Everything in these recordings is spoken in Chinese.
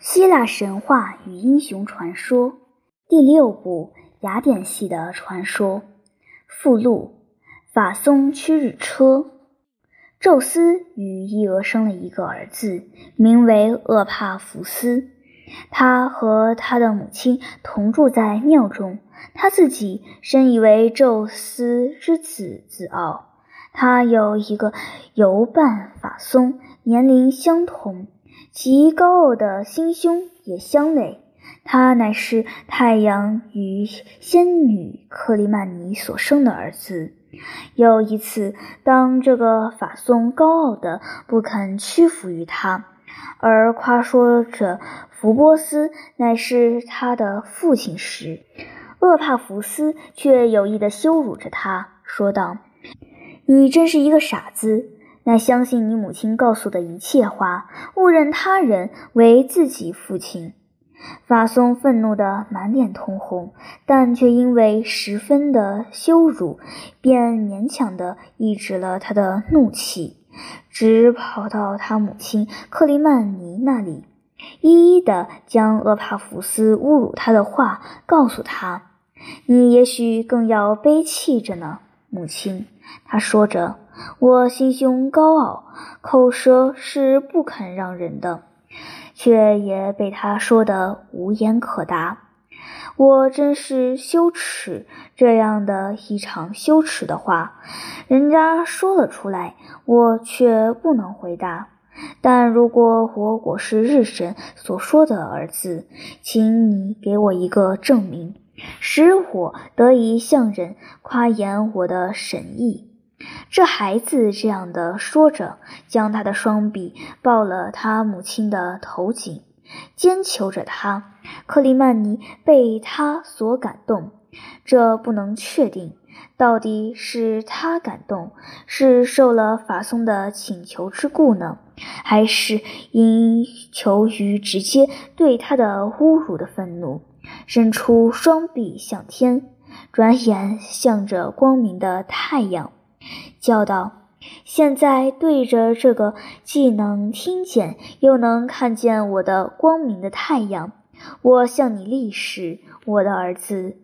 希腊神话与英雄传说第六部雅典系的传说附录：法松驱日车。宙斯与伊俄生了一个儿子，名为厄帕福斯。他和他的母亲同住在庙中，他自己深以为宙斯之子自傲。他有一个游伴法松，年龄相同，其高傲的心胸也相类。他乃是太阳与仙女克里曼尼所生的儿子。有一次，当这个法松高傲的不肯屈服于他，而夸说着福波斯乃是他的父亲时，厄帕福斯却有意的羞辱着他，说道。你真是一个傻子，那相信你母亲告诉的一切话，误认他人为自己父亲。法松愤怒得满脸通红，但却因为十分的羞辱，便勉强地抑制了他的怒气，直跑到他母亲克里曼尼那里，一一的将厄帕福斯侮辱他的话告诉他。你也许更要悲泣着呢，母亲。他说着：“我心胸高傲，口舌是不肯让人的，却也被他说得无言可答。我真是羞耻，这样的一场羞耻的话，人家说了出来，我却不能回答。但如果我果是日神所说的儿子，请你给我一个证明。”使我得以向人夸言我的神意。这孩子这样的说着，将他的双臂抱了他母亲的头颈，坚求着他。克里曼尼被他所感动，这不能确定，到底是他感动，是受了法松的请求之故呢，还是因求于直接对他的侮辱的愤怒？伸出双臂向天，转眼向着光明的太阳，叫道：“现在对着这个既能听见又能看见我的光明的太阳，我向你立誓，我的儿子，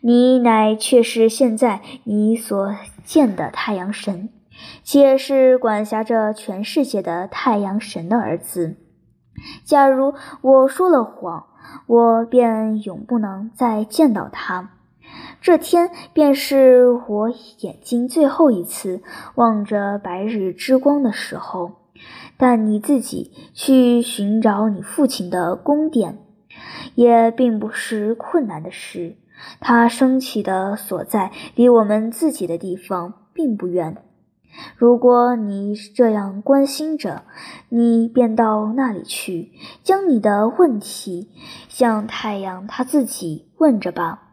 你乃却是现在你所见的太阳神，且是管辖着全世界的太阳神的儿子。假如我说了谎。”我便永不能再见到他，这天便是我眼睛最后一次望着白日之光的时候。但你自己去寻找你父亲的宫殿，也并不是困难的事。他升起的所在离我们自己的地方并不远。如果你这样关心着，你便到那里去，将你的问题向太阳他自己问着吧。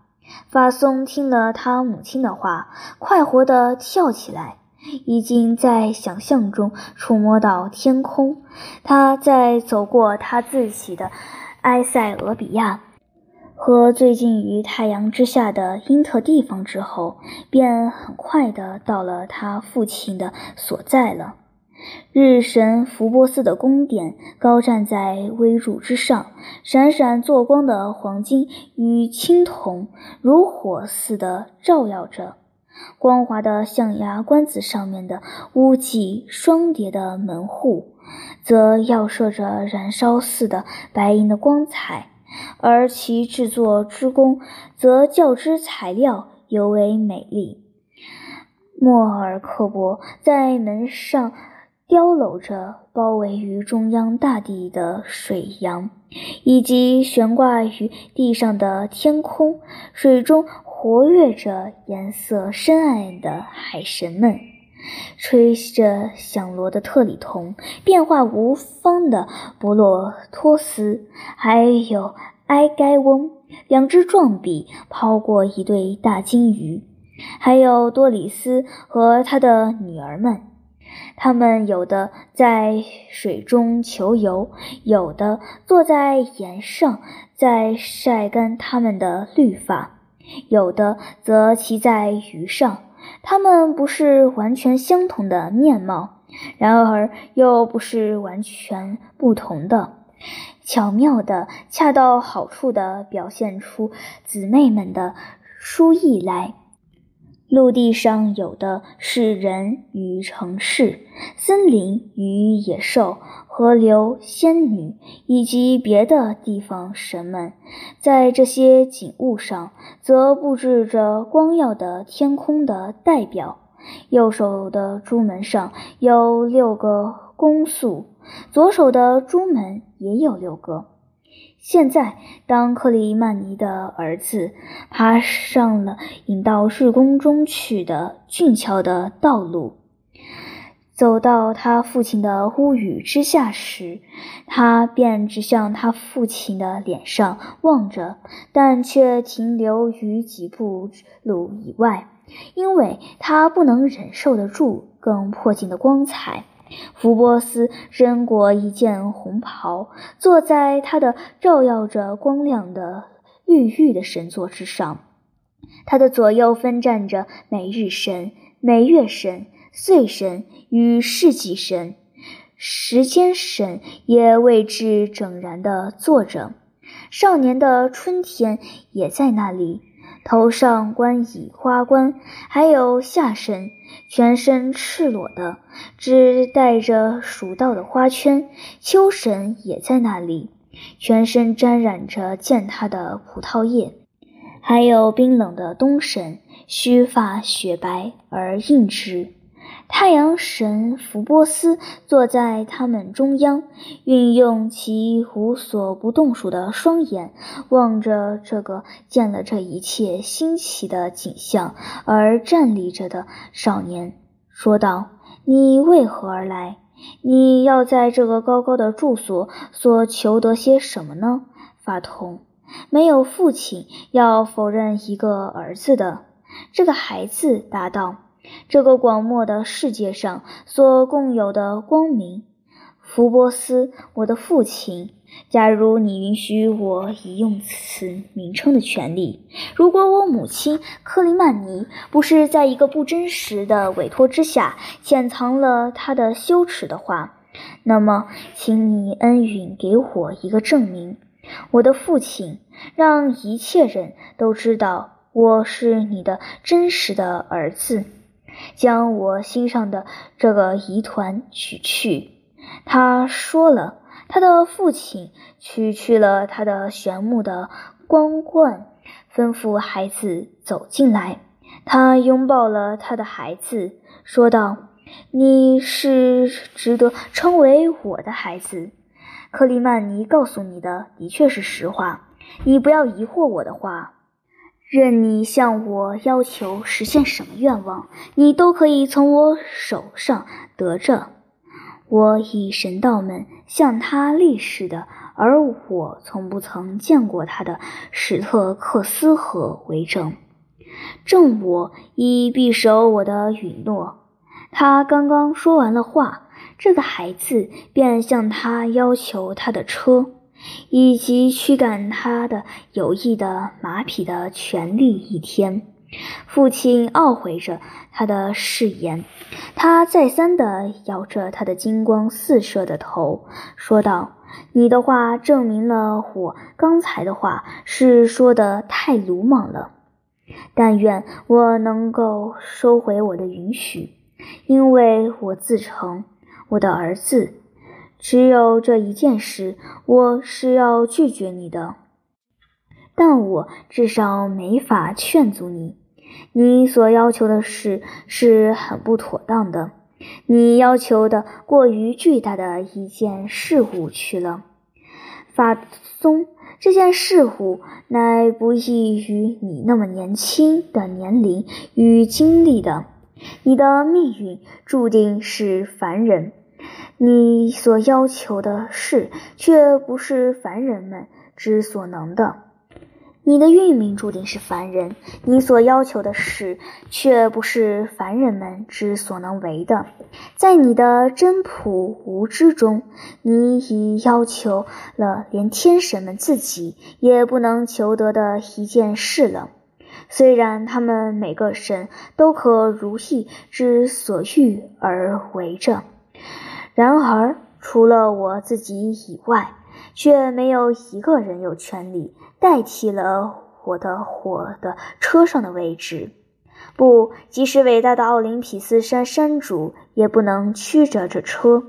法松听了他母亲的话，快活地跳起来，已经在想象中触摸到天空。他在走过他自己的埃塞俄比亚。和最近于太阳之下的因特地方之后，便很快的到了他父亲的所在了。日神福波斯的宫殿高站在微柱之上，闪闪做光的黄金与青铜如火似的照耀着。光滑的象牙冠子上面的屋脊双叠的门户，则耀射着燃烧似的白银的光彩。而其制作之工，则较之材料尤为美丽。莫尔克伯在门上雕镂着包围于中央大地的水阳，以及悬挂于地上的天空，水中活跃着颜色深暗的海神们。吹着响螺的特里同，变化无方的博洛托斯，还有埃该翁，两只壮笔抛过一对大金鱼，还有多里斯和他的女儿们。他们有的在水中求游，有的坐在岩上在晒干他们的绿发，有的则骑在鱼上。他们不是完全相同的面貌，然而又不是完全不同的。巧妙的、恰到好处的表现出姊妹们的殊意来。陆地上有的是人与城市，森林与野兽，河流、仙女，以及别的地方神们，在这些景物上，则布置着光耀的天空的代表。右手的朱门上有六个宫宿，左手的朱门也有六个。现在，当克里曼尼的儿子爬上了引到日宫中去的俊俏的道路，走到他父亲的屋宇之下时，他便指向他父亲的脸上望着，但却停留于几步路以外，因为他不能忍受得住更迫近的光彩。福波斯身裹一件红袍，坐在他的照耀着光亮的绿玉的神座之上。他的左右分站着每日神、每月神、岁神与世纪神，时间神也位置整然地坐着。少年的春天也在那里。头上冠以花冠，还有下身全身赤裸的，只带着蜀道的花圈。秋神也在那里，全身沾染着践踏的葡萄叶，还有冰冷的冬神，须发雪白而硬直。太阳神福波斯坐在他们中央，运用其无所不动数的双眼，望着这个见了这一切新奇的景象而站立着的少年，说道：“你为何而来？你要在这个高高的住所所求得些什么呢？”法通，没有父亲要否认一个儿子的。这个孩子答道。这个广漠的世界上所共有的光明，福波斯，我的父亲。假如你允许我以用此名称的权利，如果我母亲克里曼尼不是在一个不真实的委托之下潜藏了她的羞耻的话，那么，请你恩允给我一个证明，我的父亲，让一切人都知道我是你的真实的儿子。将我心上的这个疑团取去。他说了，他的父亲取去了他的玄木的光冠，吩咐孩子走进来。他拥抱了他的孩子，说道：“你是值得称为我的孩子。”克里曼尼告诉你的的确是实话，你不要疑惑我的话。任你向我要求实现什么愿望，你都可以从我手上得着。我以神道们向他立誓的，而我从不曾见过他的史特克斯河为证。正我以必守我的允诺。他刚刚说完了话，这个孩子便向他要求他的车。以及驱赶他的有意的马匹的权利一天，父亲懊悔着他的誓言，他再三地摇着他的金光四射的头，说道：“你的话证明了我刚才的话是说的太鲁莽了。但愿我能够收回我的允许，因为我自称我的儿子。”只有这一件事，我是要拒绝你的，但我至少没法劝阻你。你所要求的事是很不妥当的，你要求的过于巨大的一件事物去了。法宗，这件事物乃不易于你那么年轻的年龄与经历的，你的命运注定是凡人。你所要求的事，却不是凡人们之所能的。你的运命注定是凡人，你所要求的事，却不是凡人们之所能为的。在你的真朴无知中，你已要求了连天神们自己也不能求得的一件事了。虽然他们每个神都可如意之所欲而为着。然而，除了我自己以外，却没有一个人有权利代替了我的火的车上的位置。不，即使伟大的奥林匹斯山山主也不能驱着这车。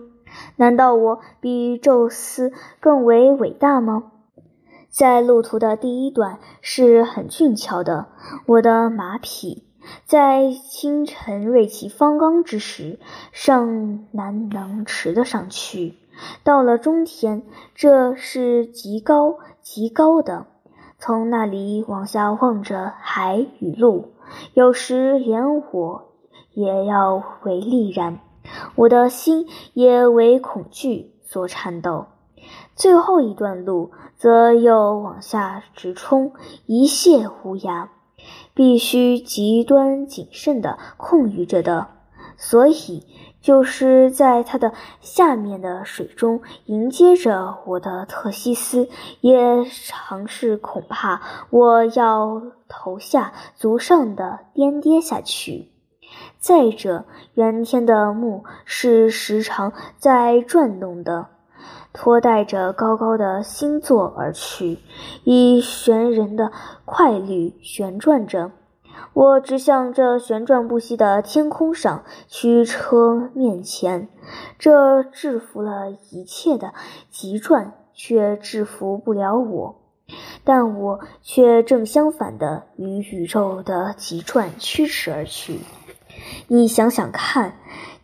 难道我比宙斯更为伟大吗？在路途的第一段是很俊俏的，我的马匹在清晨锐气方刚之时尚难能持得上去。到了中天，这是极高极高的，从那里往下望着海与陆，有时连我也要为力然，我的心也为恐惧所颤抖。最后一段路则又往下直冲，一泻无涯，必须极端谨慎地控御着的，所以。就是在它的下面的水中迎接着我的特西斯，也尝试恐怕我要头下足上的颠跌下去。再者，圆天的木是时常在转动的，拖带着高高的星座而去，以悬人的快率旋转着。我直向这旋转不息的天空上驱车面前，这制服了一切的急转，却制服不了我。但我却正相反的与宇宙的急转驱驰而去。你想想看，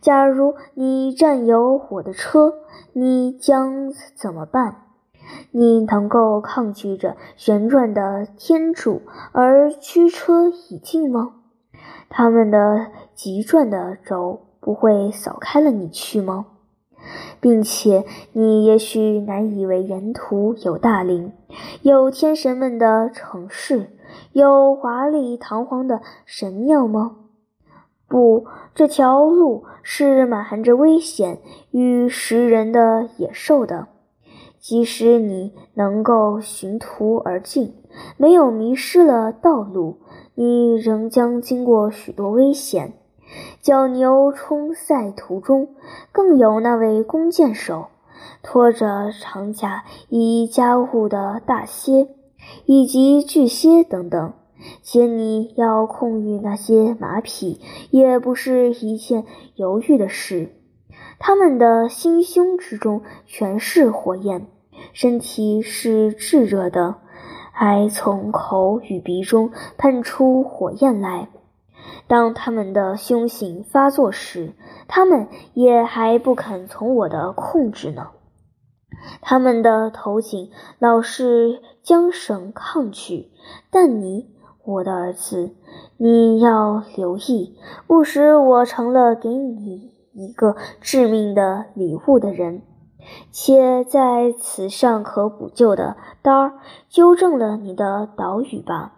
假如你占有我的车，你将怎么办？你能够抗拒着旋转的天柱而驱车已进吗？他们的急转的轴不会扫开了你去吗？并且你也许难以为沿途有大陵，有天神们的城市，有华丽堂皇的神庙吗？不，这条路是满含着危险与食人的野兽的。即使你能够寻途而进，没有迷失了道路，你仍将经过许多危险。角牛冲赛途中，更有那位弓箭手拖着长甲以加护的大蝎，以及巨蝎等等。且你要控御那些马匹，也不是一件犹豫的事。他们的心胸之中全是火焰，身体是炙热的，还从口与鼻中喷出火焰来。当他们的凶性发作时，他们也还不肯从我的控制呢。他们的头颈老是缰绳抗拒，但你，我的儿子，你要留意，不使我成了给你。一个致命的礼物的人，且在此尚可补救的刀儿纠正了你的岛屿吧？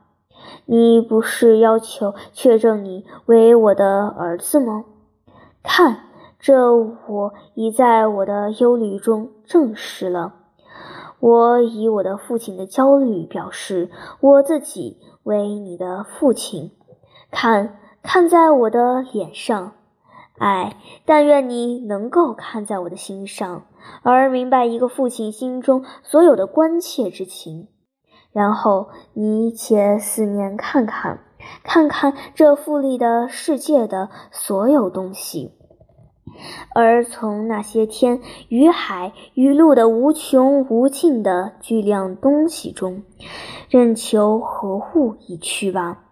你不是要求确证你为我的儿子吗？看，这我已在我的忧虑中证实了。我以我的父亲的焦虑表示我自己为你的父亲。看，看在我的脸上。哎，但愿你能够看在我的心上，而明白一个父亲心中所有的关切之情。然后你且四面看看，看看这富丽的世界的所有东西，而从那些天与海与陆的无穷无尽的巨量东西中，任求何物已去吧。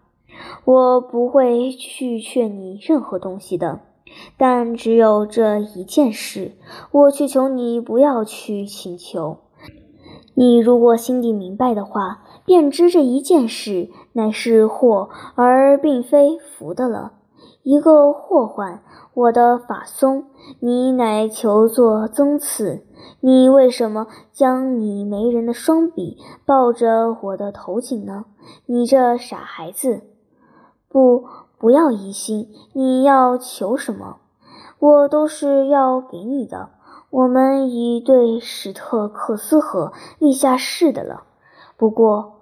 我不会去劝你任何东西的。但只有这一件事，我却求你不要去请求。你如果心底明白的话，便知这一件事乃是祸，而并非福的了。一个祸患，我的法松，你乃求作增赐。你为什么将你没人的双臂抱着我的头颈呢？你这傻孩子！不。不要疑心，你要求什么，我都是要给你的。我们已对史特克斯河立下誓的了。不过，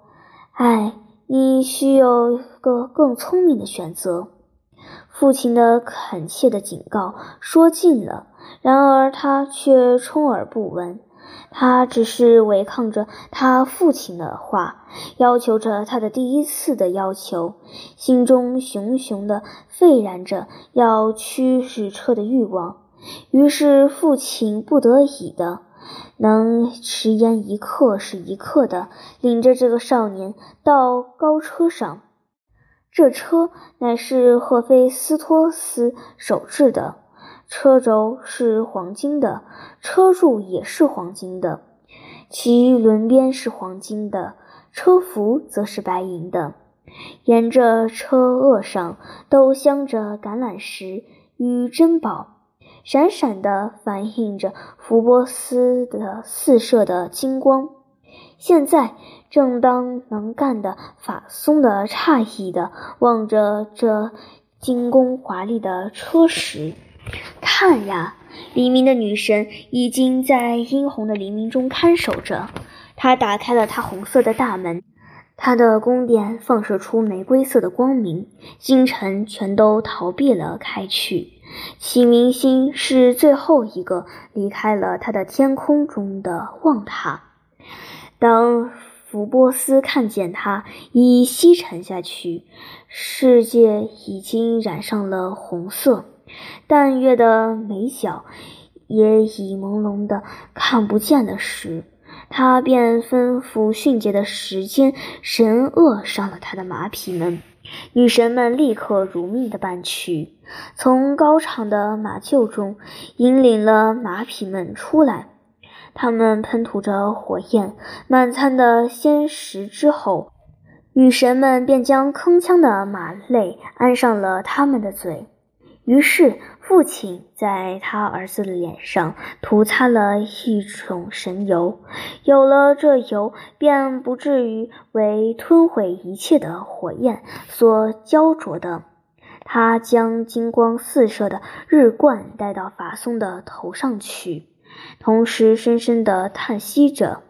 唉，你需有个更聪明的选择。父亲的恳切的警告说尽了，然而他却充耳不闻。他只是违抗着他父亲的话，要求着他的第一次的要求，心中熊熊的沸燃着要驱使车的欲望。于是父亲不得已的，能迟延一刻是一刻的，领着这个少年到高车上。这车乃是赫菲斯托斯手制的。车轴是黄金的，车柱也是黄金的，其轮边是黄金的，车辐则是白银的。沿着车萼上都镶着橄榄石与珍宝，闪闪地反映着福波斯的四射的金光。现在，正当能干的法松的诧异地望着这精工华丽的车时，看呀，黎明的女神已经在殷红的黎明中看守着。她打开了她红色的大门，她的宫殿放射出玫瑰色的光明，星辰全都逃避了开去。启明星是最后一个离开了他的天空中的望塔。当福波斯看见它已西沉下去，世界已经染上了红色。但月的眉角也已朦胧的看不见了时，他便吩咐迅捷的时间神鳄上了他的马匹们。女神们立刻如命的办去，从高场的马厩中引领了马匹们出来。他们喷吐着火焰，满餐的鲜食之后，女神们便将铿锵的马泪安上了他们的嘴。于是，父亲在他儿子的脸上涂擦了一种神油，有了这油，便不至于为吞毁一切的火焰所焦灼的。他将金光四射的日冠戴到法松的头上去，同时深深地叹息着，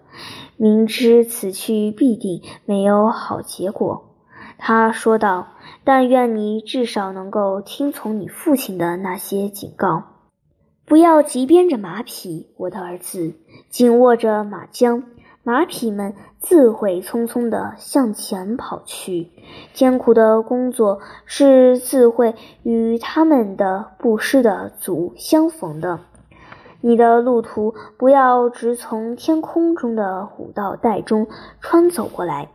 明知此去必定没有好结果。他说道。但愿你至少能够听从你父亲的那些警告，不要急鞭着马匹，我的儿子，紧握着马缰，马匹们自会匆匆地向前跑去。艰苦的工作是自会与他们的不施的足相逢的。你的路途不要直从天空中的五道带中穿走过来。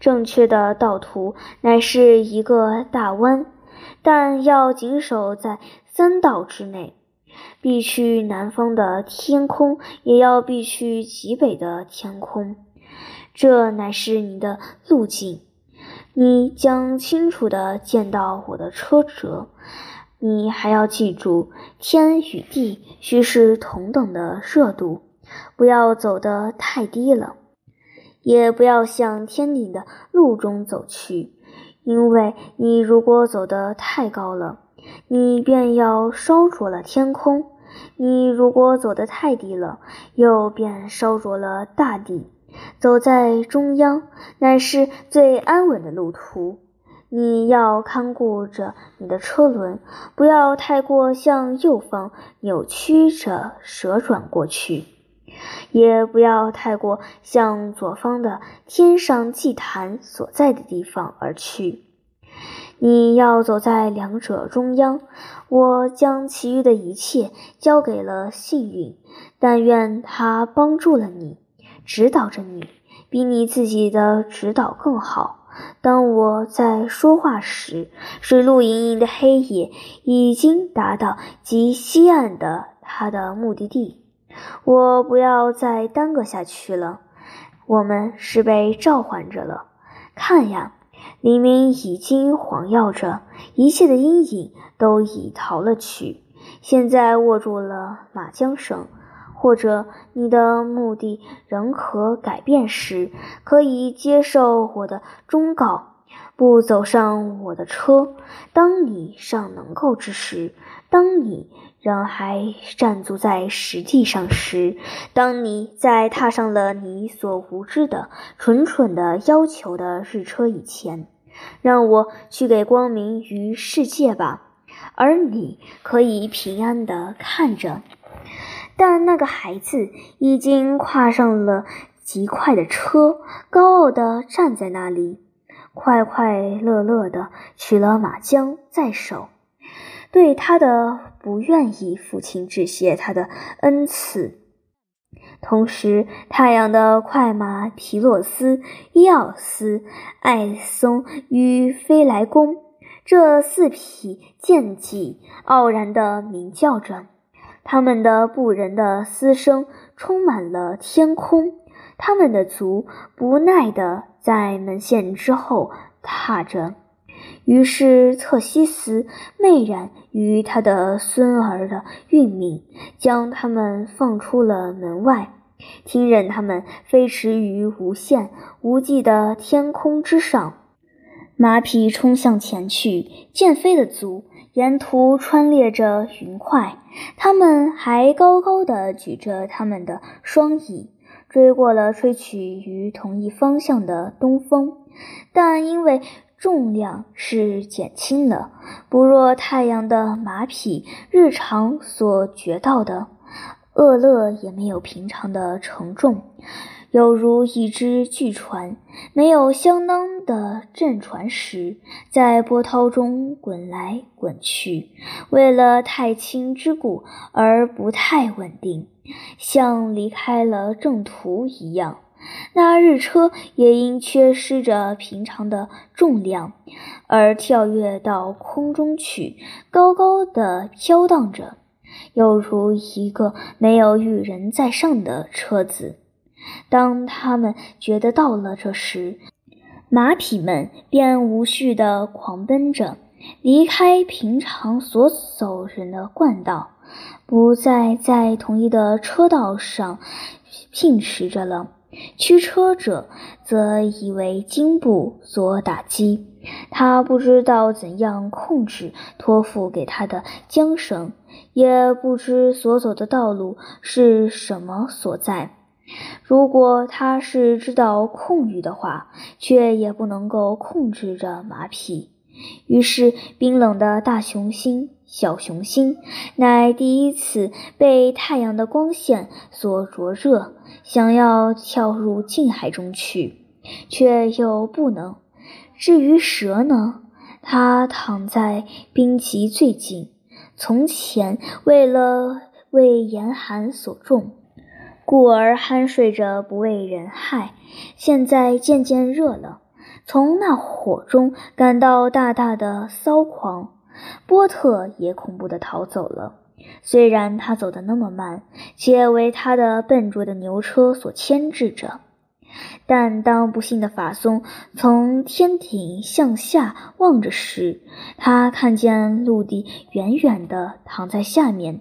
正确的道途乃是一个大弯，但要紧守在三道之内。必去南方的天空，也要必去极北的天空。这乃是你的路径。你将清楚地见到我的车辙。你还要记住，天与地须是同等的热度，不要走得太低了。也不要向天顶的路中走去，因为你如果走得太高了，你便要烧灼了天空；你如果走得太低了，又便烧灼了大地。走在中央，乃是最安稳的路途。你要看顾着你的车轮，不要太过向右方扭曲着折转过去。也不要太过向左方的天上祭坛所在的地方而去，你要走在两者中央。我将其余的一切交给了幸运，但愿它帮助了你，指导着你，比你自己的指导更好。当我在说话时，水陆盈盈的黑夜已经达到极西岸的它的目的地。我不要再耽搁下去了，我们是被召唤着了。看呀，黎明已经晃耀着，一切的阴影都已逃了去。现在握住了马缰绳，或者你的目的仍可改变时，可以接受我的忠告，不走上我的车。当你尚能够之时，当你。仍还站足在实际上时，当你在踏上了你所无知的蠢蠢的要求的日车以前，让我去给光明于世界吧，而你可以平安的看着。但那个孩子已经跨上了极快的车，高傲地站在那里，快快乐乐地取了马缰在手，对他的不愿意父亲致谢他的恩赐。同时，太阳的快马皮洛斯、伊奥斯、艾松与飞来公这四匹剑戟傲然地鸣叫着，他们的不仁的嘶声充满了天空。他们的足不耐地在门线之后踏着。于是，特西斯媚然于他的孙儿的运命，将他们放出了门外，听任他们飞驰于无限无际的天空之上。马匹冲向前去，剑飞的足沿途穿裂着云块，他们还高高的举着他们的双翼，追过了吹去于同一方向的东风，但因为。重量是减轻了，不若太阳的马匹日常所觉到的，厄勒也没有平常的沉重，犹如一只巨船没有相当的阵船时，在波涛中滚来滚去，为了太轻之故而不太稳定，像离开了正途一样。那日车也因缺失着平常的重量，而跳跃到空中去，高高的飘荡着，犹如一个没有与人在上的车子。当他们觉得到了这时，马匹们便无序地狂奔着，离开平常所走人的惯道，不再在同一的车道上聘驰着了。驱车者则以为颈部所打击，他不知道怎样控制托付给他的缰绳，也不知所走的道路是什么所在。如果他是知道控御的话，却也不能够控制着马匹。于是，冰冷的大雄心。小雄心乃第一次被太阳的光线所灼热，想要跳入近海中去，却又不能。至于蛇呢，它躺在冰极最近，从前为了为严寒所重，故而酣睡着不为人害，现在渐渐热了，从那火中感到大大的骚狂。波特也恐怖地逃走了。虽然他走得那么慢，且为他的笨拙的牛车所牵制着，但当不幸的法松从天顶向下望着时，他看见陆地远远地躺在下面。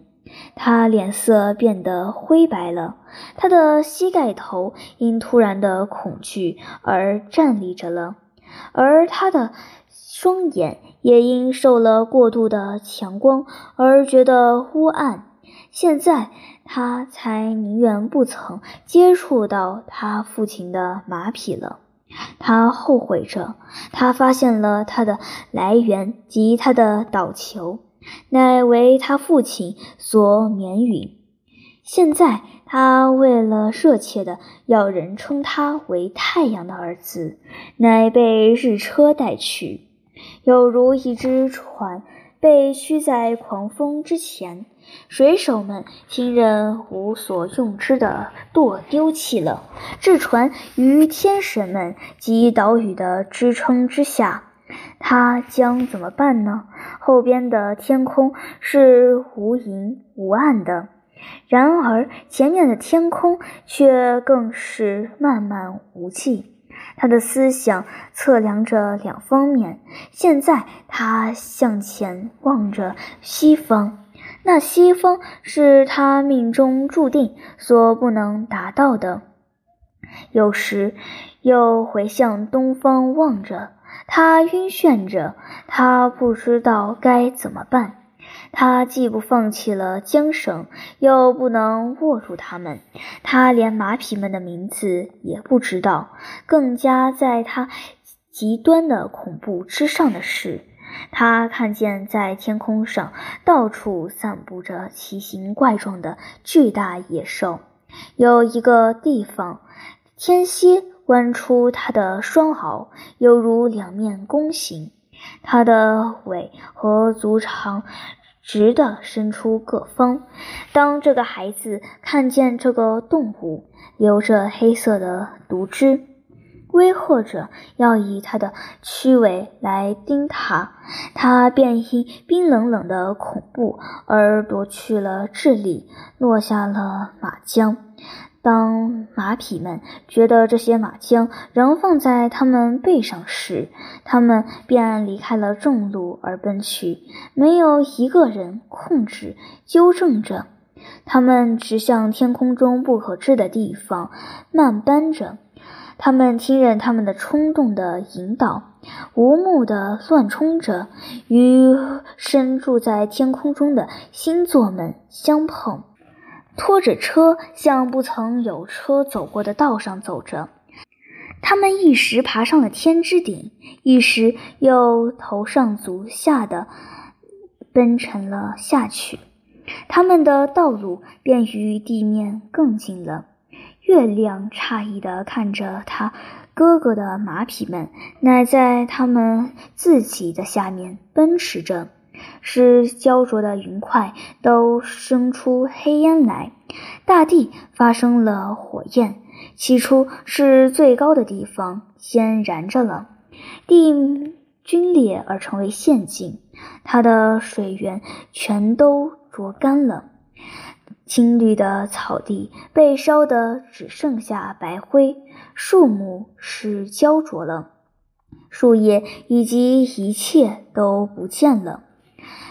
他脸色变得灰白了，他的膝盖头因突然的恐惧而站立着了，而他的。双眼也因受了过度的强光而觉得乌暗。现在他才宁愿不曾接触到他父亲的马匹了。他后悔着，他发现了他的来源及他的岛球，乃为他父亲所免允。现在他为了热切的要人称他为太阳的儿子，乃被日车带去。有如一只船被驱在狂风之前，水手们听任无所用之的舵丢弃了，这船于天神们及岛屿的支撑之下，他将怎么办呢？后边的天空是无垠无岸的，然而前面的天空却更是漫漫无际。他的思想测量着两方面。现在他向前望着西方，那西方是他命中注定所不能达到的。有时又回向东方望着，他晕眩着，他不知道该怎么办。他既不放弃了缰绳，又不能握住它们。他连马匹们的名字也不知道。更加在他极端的恐怖之上的是，他看见在天空上到处散布着奇形怪状的巨大野兽。有一个地方，天蝎弯出它的双螯，犹如两面弓形，它的尾和足长直的伸出各方。当这个孩子看见这个动物流着黑色的毒汁，威吓着要以它的躯尾来叮他，他便因冰冷冷的恐怖而夺去了智力，落下了马缰。当马匹们觉得这些马缰仍放在他们背上时，他们便离开了正路而奔去，没有一个人控制、纠正着。他们直向天空中不可知的地方慢奔着。他们听任他们的冲动的引导，无目的乱冲着，与身住在天空中的星座们相碰。拖着车向不曾有车走过的道上走着，他们一时爬上了天之顶，一时又头上足下的奔沉了下去。他们的道路便与地面更近了。月亮诧异地看着他哥哥的马匹们，乃在他们自己的下面奔驰着。使焦灼的云块都生出黑烟来，大地发生了火焰。起初是最高的地方先燃着了，地皲裂而成为陷阱，它的水源全都灼干了。青绿的草地被烧得只剩下白灰，树木是焦灼了，树叶以及一切都不见了。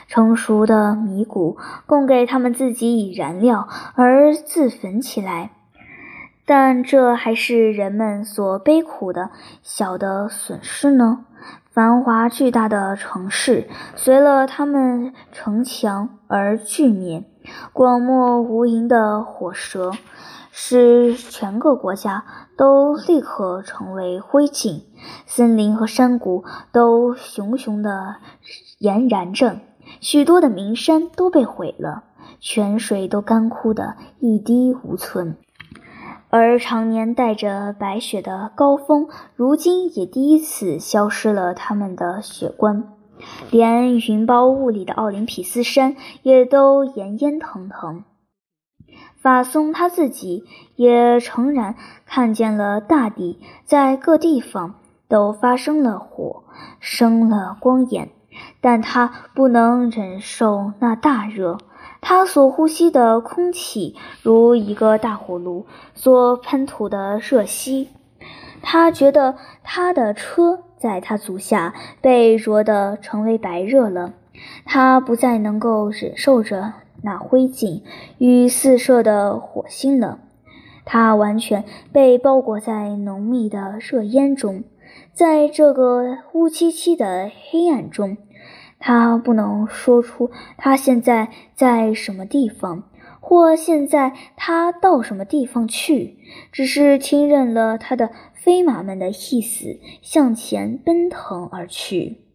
成熟的米谷供给他们自己以燃料而自焚起来，但这还是人们所悲苦的小的损失呢。繁华巨大的城市随了他们城墙而俱灭，广漠无垠的火舌使全个国家都立刻成为灰烬，森林和山谷都熊熊的燃燃着。许多的名山都被毁了，泉水都干枯的一滴无存，而常年带着白雪的高峰，如今也第一次消失了他们的雪冠，连云包雾里的奥林匹斯山也都炎烟腾腾。法松他自己也诚然看见了大地在各地方都发生了火，生了光焰。但他不能忍受那大热，他所呼吸的空气如一个大火炉所喷吐的热息。他觉得他的车在他足下被灼得成为白热了，他不再能够忍受着那灰烬与四射的火星了，他完全被包裹在浓密的热烟中，在这个乌漆漆的黑暗中。他不能说出他现在在什么地方，或现在他到什么地方去，只是听任了他的飞马们的意思，向前奔腾而去。